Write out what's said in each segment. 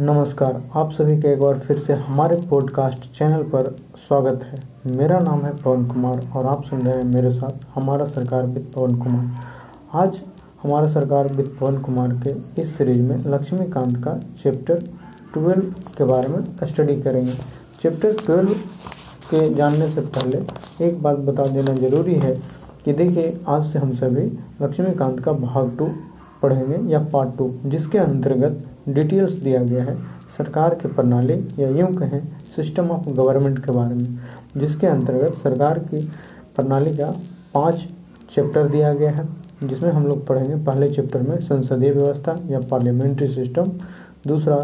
नमस्कार, आप सभी का एक बार फिर से हमारे पॉडकास्ट चैनल पर स्वागत है। मेरा नाम है पवन कुमार और आप सुन रहे हैं मेरे साथ हमारा सरकार विद पवन कुमार। आज हमारा सरकार विद पवन कुमार के इस सीरीज़ में लक्ष्मीकांत का चैप्टर ट्वेल्व के बारे में स्टडी करेंगे। चैप्टर ट्वेल्व के जानने से पहले एक बात बता देना ज़रूरी है कि देखिए, आज से हम सभी लक्ष्मीकांत का भाग टू पढ़ेंगे या पार्ट टू जिसके अंतर्गत डिटेल्स दिया गया है। सरकार की प्रणाली या यूँ कहें सिस्टम ऑफ़ गवर्नमेंट के बारे में, जिसके अंतर्गत सरकार की प्रणाली का पाँच चैप्टर दिया गया है, जिसमें हम लोग पढ़ेंगे पहले चैप्टर में संसदीय व्यवस्था या पार्लियामेंट्री सिस्टम दूसरा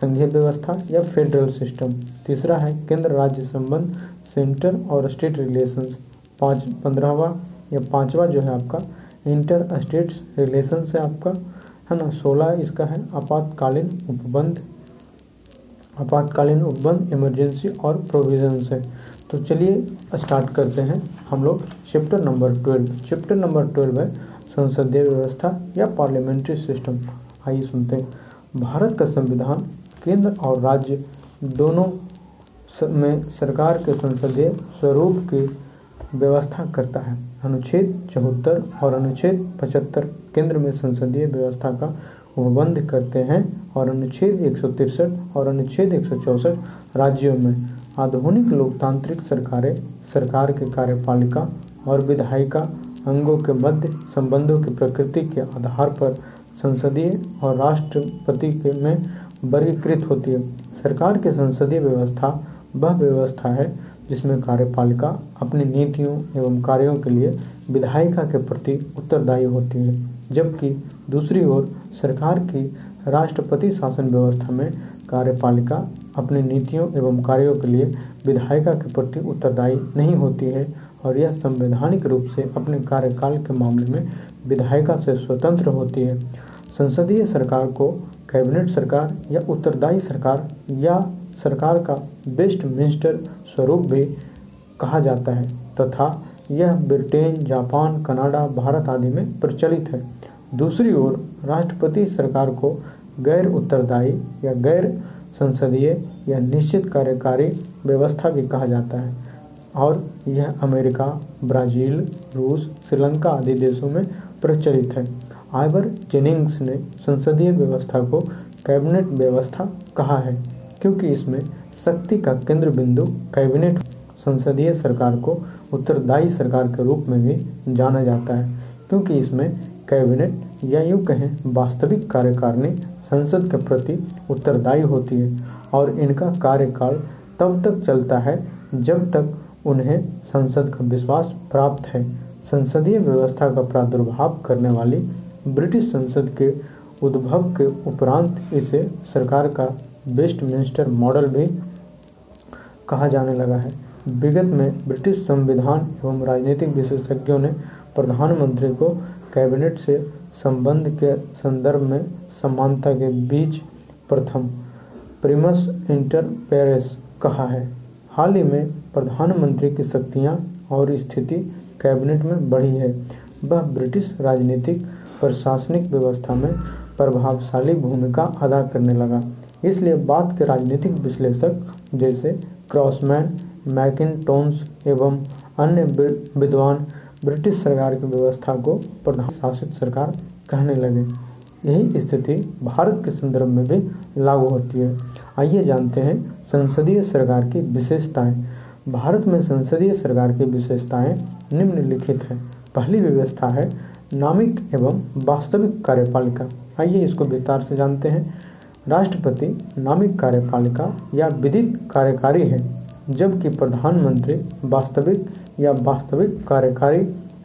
संघीय व्यवस्था या फेडरल सिस्टम तीसरा है केंद्र राज्य संबंध सेंटर और स्टेट रिलेशंस पाँच, पंद्रहवा या पाँचवा जो है आपका इंटर स्टेट्स रिलेशन से आपका है ना? सोलह इसका है आपातकालीन उपबंध आपातकालीन उपबंध इमरजेंसी और प्रोविज़न से तो चलिए स्टार्ट करते हैं हम लोग chapter number twelve chapter number twelve है संसदीय व्यवस्था या पार्लियामेंट्री सिस्टम आइए सुनते हैं। भारत का संविधान, केंद्र और राज्य दोनों में सरकार के संसदीय स्वरूप की व्यवस्था करता है। अनुच्छेद चौहत्तर और अनुच्छेद पचहत्तर। केंद्र में संसदीय व्यवस्था का उपबंध करते हैं और अनुच्छेद एक और अनुच्छेद एक राज्यों में आधुनिक लोकतांत्रिक सरकारें, सरकार के कार्यपालिका और विधायिका अंगों के मध्य संबंधों की प्रकृति के आधार पर संसदीय और राष्ट्रपति के में वर्गीकृत होती है। सरकार की संसदीय व्यवस्था वह व्यवस्था है जिसमें कार्यपालिका अपनी नीतियों एवं कार्यों के लिए विधायिका के प्रति उत्तरदायी होती है। जबकि दूसरी ओर सरकार की राष्ट्रपति शासन व्यवस्था में कार्यपालिका अपनी नीतियों एवं कार्यों के लिए विधायिका के प्रति उत्तरदायी नहीं होती है और यह संवैधानिक रूप से अपने कार्यकाल के मामले में विधायिका से स्वतंत्र होती है। संसदीय सरकार को कैबिनेट सरकार या उत्तरदायी सरकार या सरकार का बेस्ट मिनिस्टर स्वरूप भी कहा जाता है तथा यह ब्रिटेन, जापान, कनाडा, भारत आदि में प्रचलित है। दूसरी ओर राष्ट्रपति सरकार को गैर उत्तरदायी या गैर संसदीय या निश्चित कार्यकारी व्यवस्था भी कहा जाता है। और यह अमेरिका, ब्राज़ील, रूस, श्रीलंका आदि देशों में प्रचलित है। आइवर जेनिंग्स ने संसदीय व्यवस्था को कैबिनेट व्यवस्था कहा है, क्योंकि इसमें शक्ति का केंद्र बिंदु कैबिनेट संसदीय सरकार को उत्तरदायी सरकार के रूप में भी जाना जाता है, क्योंकि इसमें कैबिनेट या यूँ कहें वास्तविक कार्यकारिणी संसद के प्रति उत्तरदायी होती है और इनका कार्यकाल तब तक चलता है जब तक उन्हें संसद का विश्वास प्राप्त है। संसदीय व्यवस्था का प्रादुर्भाव करने वाली ब्रिटिश संसद के उद्भव के उपरांत इसे सरकार का वेस्ट मिनिस्टर मॉडल भी कहा जाने लगा है। विगत में ब्रिटिश संविधान एवं राजनीतिक विशेषज्ञों ने प्रधानमंत्री को कैबिनेट से संबंध के संदर्भ में समानता के बीच प्रथम प्रिमस इंटर पेरेस कहा है। हाल ही में प्रधानमंत्री की शक्तियाँ और स्थिति कैबिनेट में बढ़ी है। वह ब्रिटिश राजनीतिक प्रशासनिक व्यवस्था में प्रभावशाली भूमिका अदा करने लगा। इसलिए बात के राजनीतिक विश्लेषक जैसे क्रॉसमैन, मैकिनटोन्स एवं अन्य विद्वान ब्रिटिश सरकार की व्यवस्था को प्रधान शासित सरकार कहने लगे। यही स्थिति भारत के संदर्भ में भी लागू होती है। आइए जानते हैं संसदीय सरकार की विशेषताएँ। भारत में संसदीय सरकार की विशेषताएँ निम्नलिखित हैं। पहली व्यवस्था है नामिक एवं वास्तविक कार्यपालिका। आइए इसको विस्तार से जानते हैं। राष्ट्रपति नामिक कार्यपालिका या विदित कार्यकारी है, जबकि प्रधानमंत्री वास्तविक या वास्तविक कार्यकारी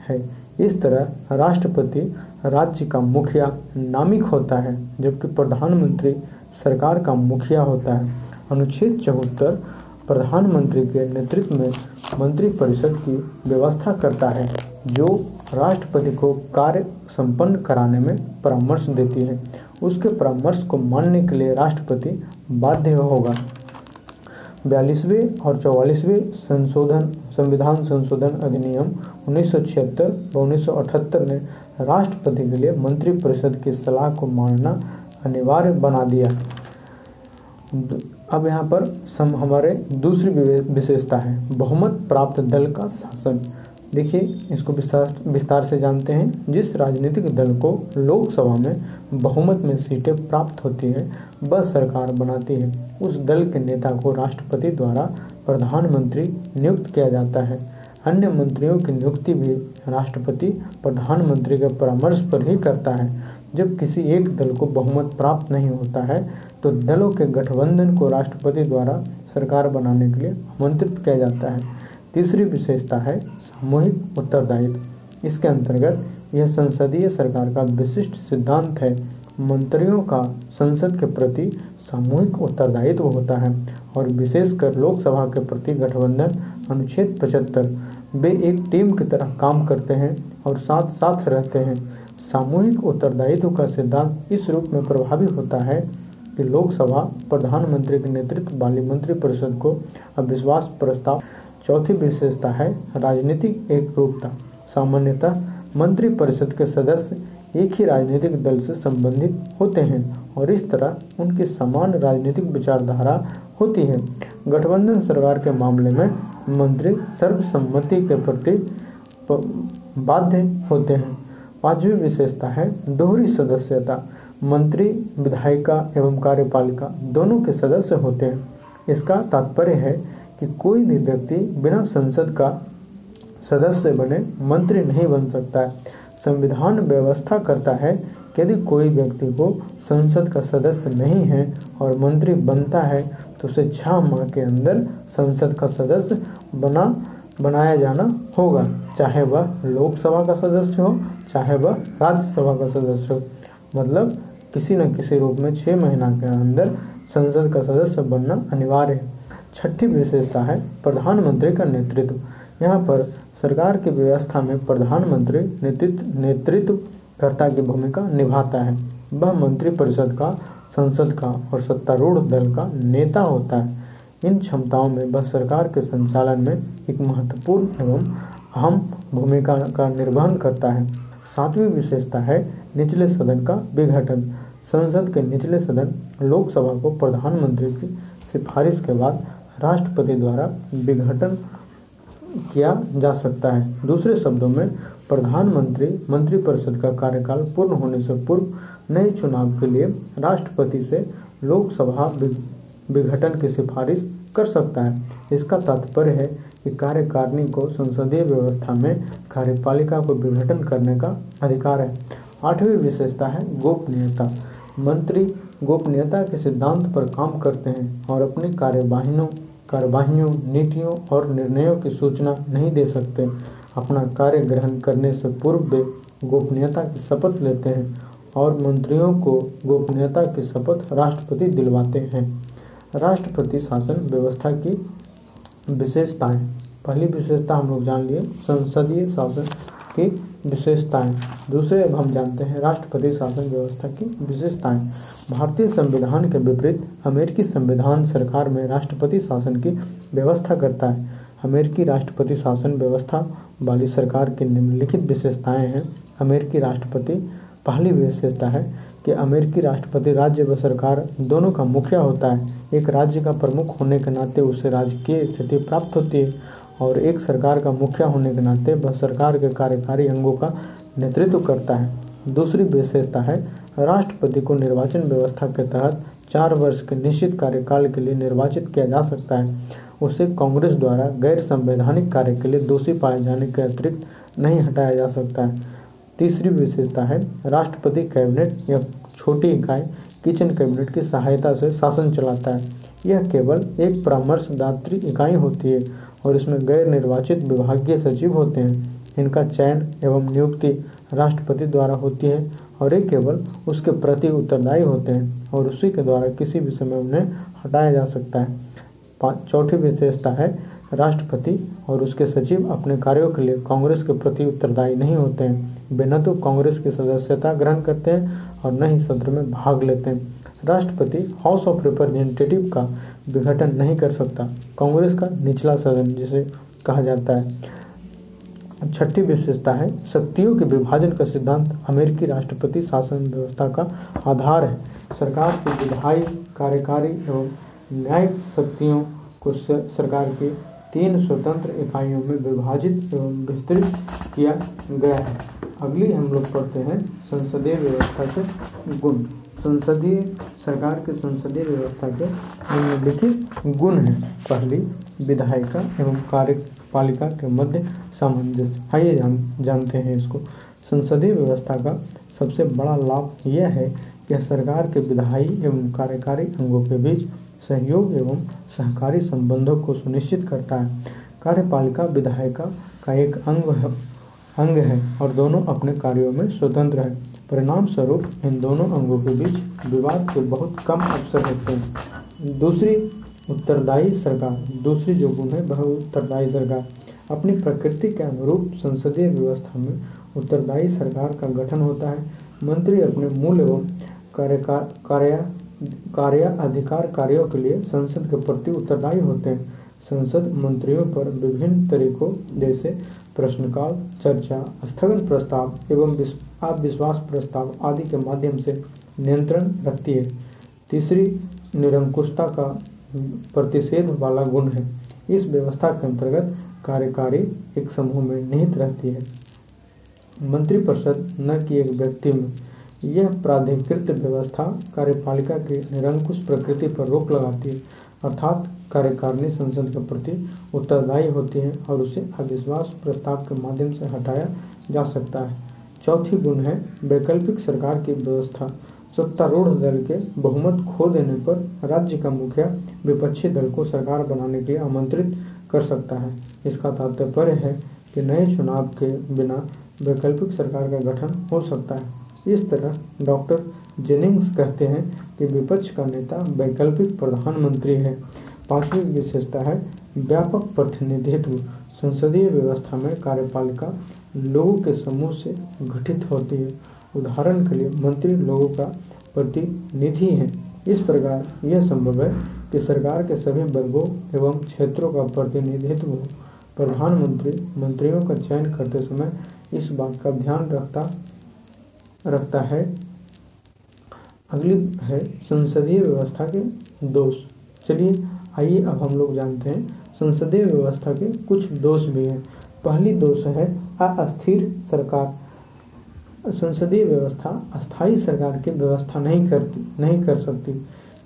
है। इस तरह राष्ट्रपति राज्य का मुखिया नामिक होता है, जबकि प्रधानमंत्री सरकार का मुखिया होता है। अनुच्छेद चौहत्तर प्रधानमंत्री के नेतृत्व में मंत्रिपरिषद की व्यवस्था करता है, जो राष्ट्रपति को कार्य संपन्न कराने में परामर्श देती है। उसके परामर्श को मानने के लिए राष्ट्रपति बाध्य होगा। बयालीसवें और चौवालीसवें संशोधन, संविधान संशोधन अधिनियम उन्नीस सौ छिहत्तर व उन्नीस सौ अठहत्तर ने राष्ट्रपति के लिए मंत्रिपरिषद की सलाह को मानना अनिवार्य बना दिया। अब यहाँ पर सम, हमारे दूसरी विशेषता है, बहुमत प्राप्त दल का शासन। देखिए, इसको विस्तार विस्तार से जानते हैं। जिस राजनीतिक दल को लोकसभा में बहुमत में सीटें प्राप्त होती है, वह सरकार बनाती है। उस दल के नेता को राष्ट्रपति द्वारा प्रधानमंत्री नियुक्त किया जाता है। अन्य मंत्रियों की नियुक्ति भी राष्ट्रपति प्रधानमंत्री के परामर्श पर ही करता है। जब किसी एक दल को बहुमत प्राप्त नहीं होता है तो दलों के गठबंधन को राष्ट्रपति द्वारा सरकार बनाने के लिए आमंत्रित किया जाता है। तीसरी विशेषता है सामूहिक उत्तरदायित्व। इसके अंतर्गत यह संसदीय सरकार का विशिष्ट सिद्धांत है। मंत्रियों का संसद के प्रति सामूहिक उत्तरदायित्व होता है और विशेषकर लोकसभा के प्रति गठबंधन अनुच्छेद पचहत्तर। वे एक टीम की तरह काम करते हैं और साथ साथ रहते हैं। सामूहिक उत्तरदायित्व का सिद्धांत इस रूप में प्रभावी होता है कि लोकसभा प्रधानमंत्री के नेतृत्व वाली मंत्रिपरिषद को अविश्वास प्रस्ताव चौथी विशेषता है राजनीतिक एक रूपता सामान्यतः मंत्रिपरिषद के सदस्य एक ही राजनीतिक दल से संबंधित होते हैं और इस तरह उनकी समान राजनीतिक विचारधारा होती है। गठबंधन सरकार के मामले में मंत्री सर्वसम्मति के प्रति बाध्य होते हैं। पांचवी विशेषता है दोहरी सदस्यता। मंत्री, विधायिका एवं कार्यपालिका दोनों के सदस्य होते हैं। इसका तात्पर्य है कि कोई भी व्यक्ति बिना संसद का सदस्य बने मंत्री नहीं बन सकता है। संविधान व्यवस्था करता है कि यदि कोई व्यक्ति को संसद का सदस्य नहीं है और मंत्री बनता है तो उसे छह माह के अंदर संसद का सदस्य बना, बनाया जाना होगा। चाहे वह लोकसभा का सदस्य हो, चाहे वह राज्यसभा का सदस्य हो। मतलब किसी न किसी रूप में छः महीना के अंदर संसद का सदस्य बनना अनिवार्य है। छठी विशेषता है, प्रधानमंत्री का नेतृत्व। यहाँ पर सरकार की व्यवस्था में प्रधानमंत्री नेतृत्व नेतृत्वकर्ता की भूमिका निभाता है। वह मंत्रिपरिषद का, संसद का और सत्तारूढ़ दल का नेता होता है। इन क्षमताओं में वह सरकार के संचालन में एक महत्वपूर्ण एवं अहम भूमिका का निर्वहन करता है। सातवीं विशेषता है, निचले सदन का विघटन। संसद के निचले सदन लोकसभा को प्रधानमंत्री की सिफारिश के बाद राष्ट्रपति द्वारा विघटन किया जा सकता है। दूसरे शब्दों में, प्रधानमंत्री मंत्रिपरिषद का कार्यकाल पूर्ण होने से पूर्व नए चुनाव के लिए राष्ट्रपति से लोकसभा विघटन की सिफारिश कर सकता है। इसका तात्पर्य है कि कार्यकारिणी को संसदीय व्यवस्था में कार्यपालिका को विघटन करने का अधिकार है। आठवीं विशेषता है गोपनीयता। मंत्री गोपनीयता के सिद्धांत पर काम करते हैं और अपनी कार्यवाहियों कार्यवाहियों, नीतियों और निर्णयों की सूचना नहीं दे सकते। अपना कार्य ग्रहण करने से पूर्व वे गोपनीयता की शपथ लेते हैं और मंत्रियों को गोपनीयता की शपथ राष्ट्रपति दिलवाते हैं। राष्ट्रपति शासन व्यवस्था की विशेषताएँ। पहली विशेषता हम लोग जान लिए, संसदीय शासन की विशेषताएँ दूसरे, अब हम जानते हैं राष्ट्रपति शासन व्यवस्था की विशेषताएँ भारतीय संविधान के विपरीत अमेरिकी संविधान सरकार में राष्ट्रपति शासन की व्यवस्था करता है। अमेरिकी राष्ट्रपति शासन व्यवस्था वाली सरकार की निम्नलिखित विशेषताएँ हैं। अमेरिकी राष्ट्रपति, पहली विशेषता है कि अमेरिकी राष्ट्रपति राज्य व सरकार दोनों का मुखिया होता है। एक राज्य का प्रमुख होने के नाते उसे राजकीय स्थिति प्राप्त होती है। और एक सरकार का मुखिया होने के नाते वह सरकार के कार्यकारी अंगों का नेतृत्व करता है। दूसरी विशेषता है, राष्ट्रपति को निर्वाचन व्यवस्था के तहत चार वर्ष के निश्चित कार्यकाल के लिए निर्वाचित किया जा सकता है। उसे कांग्रेस द्वारा गैर संवैधानिक कार्य के लिए दोषी पाए जाने के अतिरिक्त नहीं हटाया जा सकता है। तीसरी विशेषता है, राष्ट्रपति कैबिनेट या छोटी इकाई किचन कैबिनेट की सहायता से शासन चलाता है। यह केवल एक परामर्शदात्री इकाई होती है और इसमें गैर निर्वाचित विभागीय सचिव होते हैं। इनका चयन एवं नियुक्ति राष्ट्रपति द्वारा होती है और ये केवल उसके प्रति उत्तरदायी होते हैं और उसी के द्वारा किसी भी समय उन्हें हटाया जा सकता है। चौथी विशेषता है राष्ट्रपति और उसके सचिव अपने कार्यों के लिए कांग्रेस के प्रति उत्तरदायी नहीं होते हैं। वे न तो कांग्रेस की सदस्यता ग्रहण करते हैं और न ही सत्र में भाग लेते हैं। राष्ट्रपति हाउस ऑफ़ रिप्रेजेंटेटिव का विघटन नहीं कर सकता। कांग्रेस का निचला सदन, जिसे कहा जाता है, छठी विशेषता है, शक्तियों के विभाजन का सिद्धांत अमेरिकी राष्ट्रपति शासन व्यवस्था का आधार है। सरकार की विधायी, कार्यकारी एवं न्यायिक शक्तियों को सरकार की तीन स्वतंत्र इकाइयों में विभाजित एवं विस्तृत किया गया है। अगली हम लोग पढ़ते हैं संसदीय व्यवस्था के गुण। संसदीय, सरकार के संसदीय व्यवस्था के निम्नलिखित गुण हैं। पहली, विधायिका एवं कार्यपालिका के मध्य सामंजस्य। आइए जान, जानते हैं इसको। संसदीय व्यवस्था का सबसे बड़ा लाभ यह है कि सरकार के विधायी एवं कार्यकारी अंगों के बीच सहयोग एवं सहकारी संबंधों को सुनिश्चित करता है। कार्यपालिका, विधायिका का एक अंग है अंग है और दोनों अपने कार्यों में स्वतंत्र है। परिणाम स्वरूप इन दोनों अंगों के बीच विवाद के बहुत कम अवसर होते हैं। दूसरी उत्तरदायी सरकार, दूसरी जो गुण है, वह उत्तरदायी सरकार। अपनी प्रकृति के अनुरूप संसदीय व्यवस्था में उत्तरदायी सरकार का गठन होता है। मंत्री अपने मूल एवं कार्य कार्य अधिकार कार्यों के लिए संसद के प्रति उत्तरदायी होते हैं। संसद मंत्रियों पर विभिन्न तरीकों जैसे प्रश्नकाल, चर्चा, स्थगन प्रस्ताव एवं अविश्वास प्रस्ताव आदि के माध्यम से नियंत्रण रखती है। तीसरी निरंकुशता का प्रतिषेध वाला गुण है। इस व्यवस्था के अंतर्गत कार्यकारी एक समूह में निहित रहती है। मंत्रिपरिषद न कि एक व्यक्ति में। यह प्राधिकृत व्यवस्था कार्यपालिका की निरंकुश प्रकृति पर रोक लगाती है। अर्थात कार्यकारिणी संसद के प्रति उत्तरदायी होती है और उसे अविश्वास प्रस्ताव के माध्यम से हटाया जा सकता है। चौथी गुण है, वैकल्पिक सरकार की व्यवस्था। सत्तारूढ़ दल के बहुमत खो देने पर राज्य का मुखिया विपक्षी दल को सरकार बनाने के लिए आमंत्रित कर सकता है। इसका तात्पर्य है कि नए चुनाव के बिना वैकल्पिक सरकार का गठन हो सकता है। इस तरह डॉक्टर जेनिंग्स कहते हैं कि विपक्ष का नेता वैकल्पिक प्रधानमंत्री है। पांचवी विशेषता है, व्यापक प्रतिनिधित्व, संसदीय व्यवस्था में कार्यपालिका लोगों के समूह से गठित होती है। उदाहरण के लिए, मंत्री लोगों का प्रतिनिधि है। इस प्रकार यह संभव है कि सरकार के सभी वर्गों एवं क्षेत्रों का प्रतिनिधित्व प्रधानमंत्री मंत्रियों का चयन करते समय इस बात का ध्यान रखता रखता है अगली है संसदीय व्यवस्था के दोष। चलिए, आइए अब हम लोग जानते हैं संसदीय व्यवस्था के कुछ दोष भी हैं। पहली दोष है अस्थिर सरकार। संसदीय व्यवस्था अस्थाई सरकार की व्यवस्था नहीं करती, नहीं कर सकती।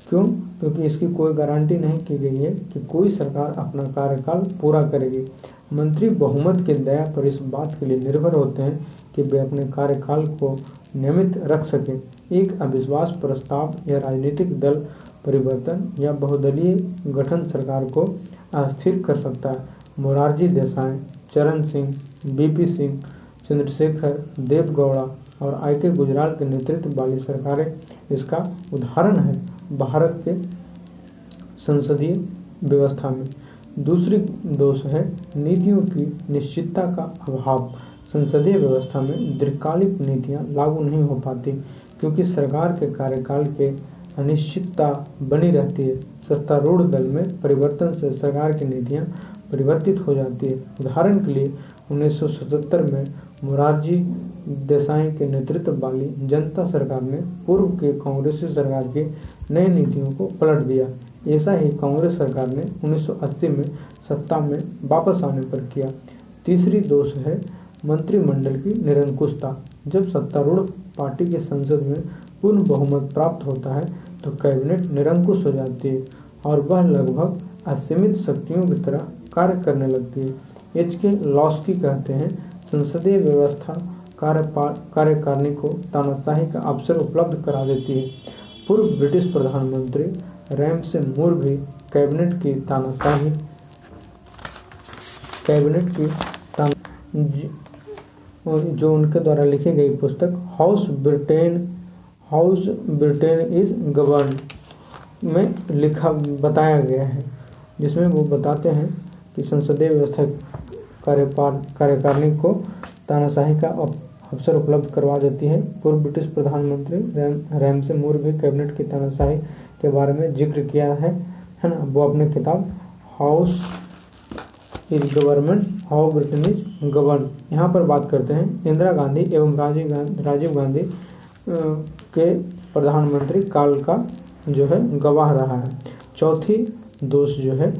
क्यों? क्योंकि इसकी कोई गारंटी नहीं की गई है कि कोई सरकार अपना कार्यकाल पूरा करेगी। मंत्री बहुमत के दया पर इस बात के लिए निर्भर होते हैं कि वे अपने कार्यकाल को नियमित रख सकें। एक अविश्वास प्रस्ताव या राजनीतिक दल परिवर्तन या बहुदलीय गठन सरकार को अस्थिर कर सकता है। मोरारजी देसाई, चरण सिंह, बीपी सिंह, चंद्रशेखर देवगौड़ा और आई के गुजराल के नेतृत्व वाली सरकारें इसका उदाहरण है भारत के संसदीय व्यवस्था में। दूसरी दोष है नीतियों की निश्चितता का अभाव। संसदीय व्यवस्था में दीर्घकालिक नीतियाँ लागू नहीं हो पाती। क्योंकि सरकार के कार्यकाल के अनिश्चितता बनी रहती है। सत्तारूढ़ दल में परिवर्तन से सरकार की नीतियाँ परिवर्तित हो जाती है। उदाहरण के लिए 1977 में मोरारजी देसाई के नेतृत्व वाली जनता सरकार ने पूर्व के कांग्रेसी सरकार की नई नीतियों को पलट दिया। ऐसा ही कांग्रेस सरकार ने 1980 में सत्ता में वापस आने पर किया। तीसरी दोष है मंत्रिमंडल की निरंकुशता। जब सत्तारूढ़ पार्टी के संसद में पूर्ण बहुमत प्राप्त होता है तो कैबिनेट निरंकुश हो जाती है और वह लगभग असीमित शक्तियों की तरह कार्य करने लगती है। एच के लॉस्की कहते हैं, संसदीय व्यवस्था कार्यकारिणी को तानाशाही का अवसर उपलब्ध करा देती है। पूर्व ब्रिटिश प्रधानमंत्री रैम से मूर भी कैबिनेट की तानाशाही, कैबिनेट की ताना जो उनके द्वारा लिखी गई पुस्तक house Britain house Britain is govern में लिखा, बताया गया है, जिसमें वो बताते हैं कि संसदीय व्यवस्था कार्यपाल, कार्यकारिणी को तानाशाही का अवसर उपलब्ध करवा देती है। पूर्व ब्रिटिश प्रधानमंत्री रैम, रैमसे मूर भी कैबिनेट की तानाशाही के बारे में ज़िक्र किया है है ना? वो अपने किताब house is government how Britain is govern यहाँ पर बात करते हैं, इंदिरा गांधी एवं राजीव गांधी राजीव गांधी के प्रधानमंत्री काल का जो है, गवाह रहा है। चौथी दोष जो है,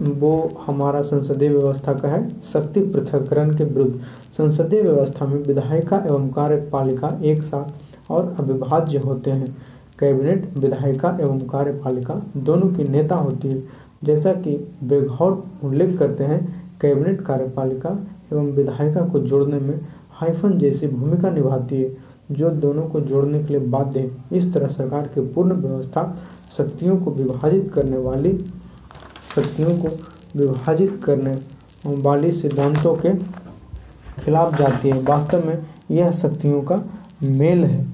वो हमारा संसदीय व्यवस्था का है, शक्ति पृथककरण के विरुद्ध। संसदीय व्यवस्था में विधायिका एवं कार्यपालिका एक साथ और अविभाज्य होते हैं। कैबिनेट, विधायिका एवं कार्यपालिका दोनों की नेता होती है। जैसा कि बेघौर उल्लेख करते हैं, कैबिनेट कार्यपालिका एवं विधायिका को जोड़ने में हाइफन जैसी भूमिका निभाती है, जो दोनों को जोड़ने के लिए बाध्य है। इस तरह सरकार की पूर्ण व्यवस्था शक्तियों को विभाजित करने वाली, शक्तियों को विभाजित करने वाली सिद्धांतों के खिलाफ जाती है। वास्तव में यह शक्तियों का मेल है।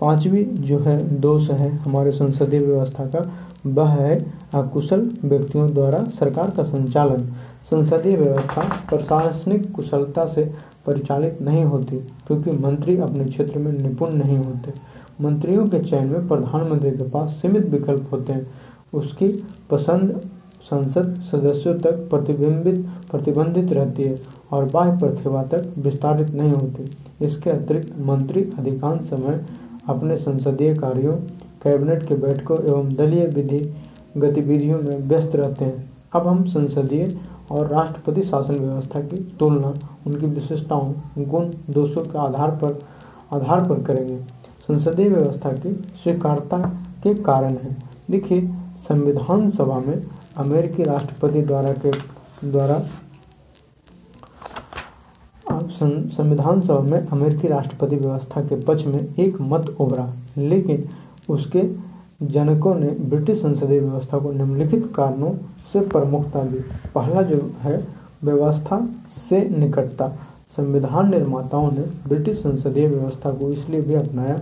पांचवी जो है, दोष है हमारे संसदीय व्यवस्था का वह है अकुशल व्यक्तियों द्वारा सरकार का संचालन। संसदीय व्यवस्था प्रशासनिक कुशलता से परिचालित नहीं होती, क्योंकि मंत्री अपने क्षेत्र में निपुण नहीं होते। मंत्रियों के चयन में प्रधानमंत्री के पास सीमित विकल्प होते हैं। उसकी पसंद संसद सदस्यों तक प्रतिबिंबित, प्रतिबंधित रहती है और बाह्य प्रतिभा तक विस्तारित नहीं होती। इसके अतिरिक्त मंत्री अधिकांश समय अपने संसदीय कार्यों कैबिनेट के बैठकों एवं दलीय विधि गतिविधियों में व्यस्त रहते हैं। अब हम संसदीय और राष्ट्रपति शासन व्यवस्था की तुलना उनकी विशेषताओं, गुण, दोषों के आधार पर आधार पर करेंगे। संसदीय व्यवस्था की स्वीकारता के कारण है। देखिए, संविधान सभा में अमेरिकी राष्ट्रपति द्वारा के, द्वारा संविधान सभा में अमेरिकी राष्ट्रपति व्यवस्था के पक्ष में एक मत उभरा। लेकिन उसके जनकों ने ब्रिटिश संसदीय व्यवस्था को निम्नलिखित कारणों से प्रमुखता दी। पहला जो है, व्यवस्था से निकटता। संविधान निर्माताओं ने ब्रिटिश संसदीय व्यवस्था को इसलिए भी अपनाया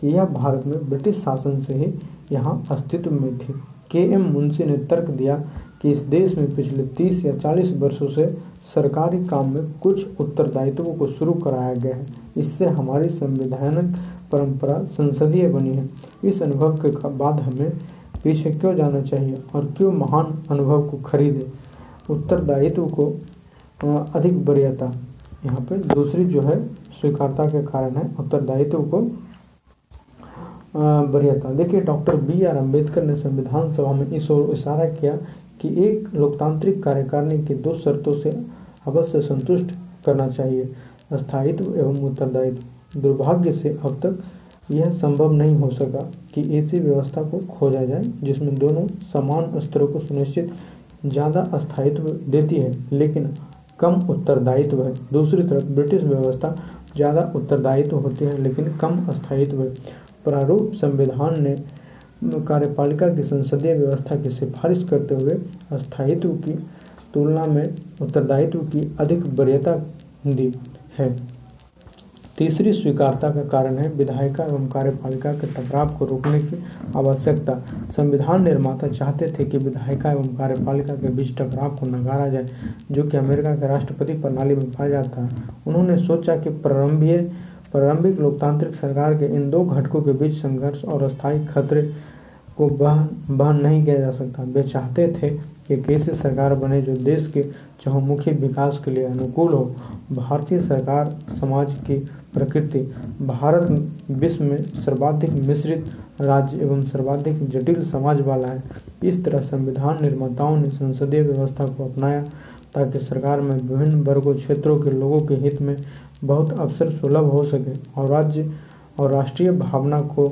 कि यह भारत में ब्रिटिश शासन से ही यहाँ अस्तित्व में थी। के एम मुंशी ने तर्क दिया कि इस देश में पिछले 30 या 40 वर्षों से सरकारी काम में कुछ उत्तरदायित्वों को शुरू कराया गया है। इससे हमारी संवैधानिक परंपरा संसदीय बनी है। इस अनुभव के बाद हमें पीछे क्यों जाना चाहिए और क्यों महान अनुभव को खरीदे? उत्तरदायित्व को अधिक वरीयता। यहाँ पे दूसरी जो है, स्वीकारता के कारण है उत्तरदायित्व को वरीयता। देखिए, डॉक्टर बी आर अंबेडकर ने संविधान सभा में इस ओर इशारा किया कि एक लोकतांत्रिक कार्यकारिणी की दो शर्तों से अवश्य संतुष्ट करना चाहिए। स्थायित्व एवं उत्तरदायित्व। दुर्भाग्य से अब तक यह संभव नहीं हो सका कि ऐसी व्यवस्था को खोजा जाए, जिसमें दोनों समान स्तरों को सुनिश्चित ज़्यादा स्थायित्व देती है, लेकिन कम उत्तरदायित्व है। दूसरी तरफ़, ब्रिटिश व्यवस्था ज़्यादा उत्तरदायित्व होती है, लेकिन कम स्थायित्व प्रारूप संविधान ने कार्यपालिका की संसदीय व्यवस्था की सिफारिश करते हुए स्थायित्व की तुलना में उत्तरदायित्व की अधिक वरीयता दी है। तीसरी स्वीकारता का कारण है विधायिका एवं कार्यपालिका के टकराव को रोकने की आवश्यकता। संविधान निर्माता चाहते थे कि विधायिका एवं कार्यपालिका के बीच टकराव को नकारा जाए, जो कि अमेरिका के राष्ट्रपति प्रणाली में पाया जाता। है उन्होंने सोचा कि प्रारंभीय प्रारंभिक लोकतांत्रिक सरकार के इन दो घटकों के बीच संघर्ष और अस्थायी खतरे को बहन बहन नहीं किया जा सकता। वे चाहते थे कि कैसी सरकार बने जो देश के चहुमुखी विकास के लिए अनुकूल हो। भारतीय सरकार, समाज की प्रकृति, भारत विश्व में सर्वाधिक मिश्रित राज्य एवं सर्वाधिक जटिल समाज वाला है। इस तरह संविधान निर्माताओं ने संसदीय व्यवस्था को अपनाया ताकि सरकार में विभिन्न वर्गों, क्षेत्रों के लोगों के हित में बहुत अवसर सुलभ हो सके और राज्य और राष्ट्रीय भावना को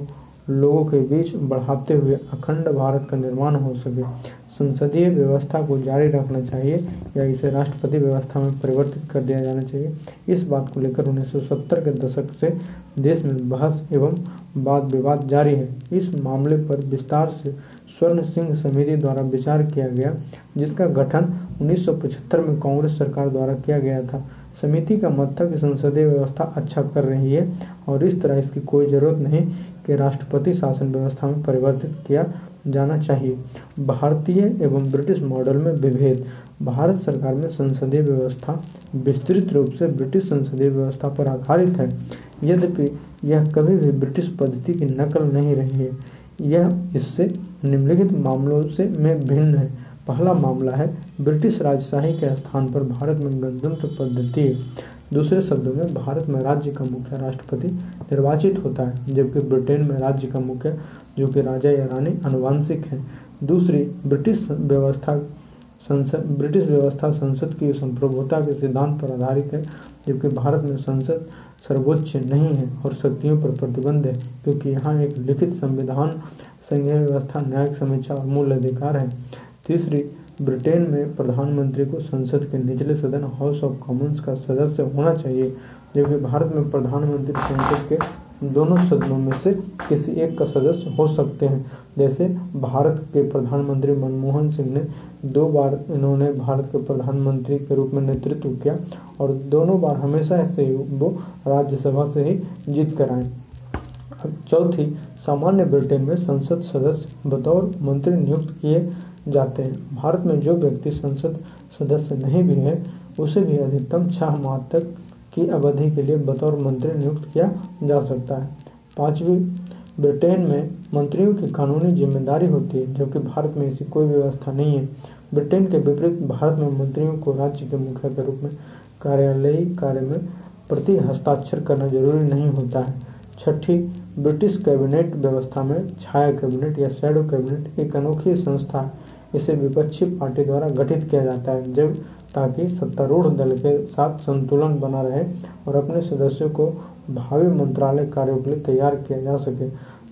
लोगों के बीच बढ़ाते हुए अखंड भारत का निर्माण हो सके। संसदीय व्यवस्था को जारी रखना चाहिए या इसे राष्ट्रपति व्यवस्था में परिवर्तित कर दिया जाना चाहिए। इस बात को लेकर 1970 के दशक से देश में बहस एवं वाद विवाद जारी है। इस मामले पर विस्तार से स्वर्ण सिंह समिति द्वारा विचार किया गया, जिसका गठन 1975 में कांग्रेस सरकार द्वारा किया गया था। समिति का मत था कि संसदीय व्यवस्था अच्छा कर रही है और इस तरह इसकी कोई ज़रूरत नहीं कि राष्ट्रपति शासन व्यवस्था में परिवर्तित किया जाना चाहिए। भारतीय एवं ब्रिटिश मॉडल में विभेद। भारत सरकार में संसदीय व्यवस्था विस्तृत रूप से ब्रिटिश संसदीय व्यवस्था पर आधारित है। यद्यपि यह कभी भी ब्रिटिश पद्धति की नकल नहीं रही है, यह इससे निम्नलिखित मामलों से में भिन्न है। पहला मामला है, ब्रिटिश राजशाही के स्थान पर भारत में गणतंत्र पद्धति। दूसरे शब्दों में, भारत में राज्य का मुखिया राष्ट्रपति निर्वाचित होता है, जबकि ब्रिटेन में राज्य का मुखिया जो कि राजा या रानी अनुवांशिक है। दूसरी, ब्रिटिश व्यवस्था संसद, ब्रिटिश व्यवस्था संसद की संप्रभुता के सिद्धांत पर आधारित है, जबकि भारत में संसद सर्वोच्च नहीं है और शक्तियों पर प्रतिबंध है, क्योंकि यहाँ एक लिखित संविधान संघीय व्यवस्था, न्यायिक समीक्षा और मूल अधिकार है। तीसरी, ब्रिटेन में प्रधानमंत्री को संसद के निचले सदन हाउस ऑफ़ कॉमन्स का सदस्य होना चाहिए, जबकि भारत में प्रधानमंत्री संसद के दोनों सदनों में से किसी एक का सदस्य हो सकते हैं। जैसे, भारत के प्रधानमंत्री मनमोहन सिंह ने दो बार इन्होंने भारत के प्रधानमंत्री के रूप में नेतृत्व किया और दोनों बार हमेशा से वो राज्यसभा से ही जीत कर आए। चौथी, सामान्य ब्रिटेन में संसद सदस्य बतौर मंत्री नियुक्त किए जाते हैं। भारत में जो व्यक्ति संसद सदस्य नहीं भी है, उसे भी अधिकतम छह माह तक की अवधि के लिए बतौर मंत्री नियुक्त किया जा सकता है। पांचवी, ब्रिटेन में मंत्रियों की कानूनी ज़िम्मेदारी होती है, जबकि भारत में ऐसी कोई व्यवस्था नहीं है। ब्रिटेन के विपरीत, भारत में मंत्रियों को राज्य के मुखिया के रूप में कार्यालयी कार्य में प्रति हस्ताक्षर करना ज़रूरी नहीं होता है। छठी, ब्रिटिश कैबिनेट व्यवस्था में छाया कैबिनेट या शैडो कैबिनेट एक अनोखी संस्था है। इसे विपक्षी पार्टी द्वारा गठित किया जाता है, जब ताकि सत्तारूढ़ दल के साथ संतुलन बना रहे और अपने सदस्यों को भावी मंत्रालय कार्यों के लिए तैयार किया जा सके।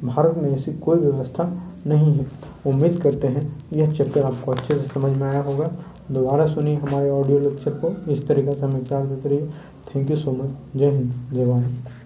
भारत में ऐसी कोई व्यवस्था नहीं है। उम्मीद करते हैं यह चैप्टर आपको अच्छे से समझ में आया होगा। दोबारा सुनिए हमारे ऑडियो लेक्चर को। इस तरीके से हमें प्यार देते रहिए। थैंक यू सो मच जय हिंद। जय भारत।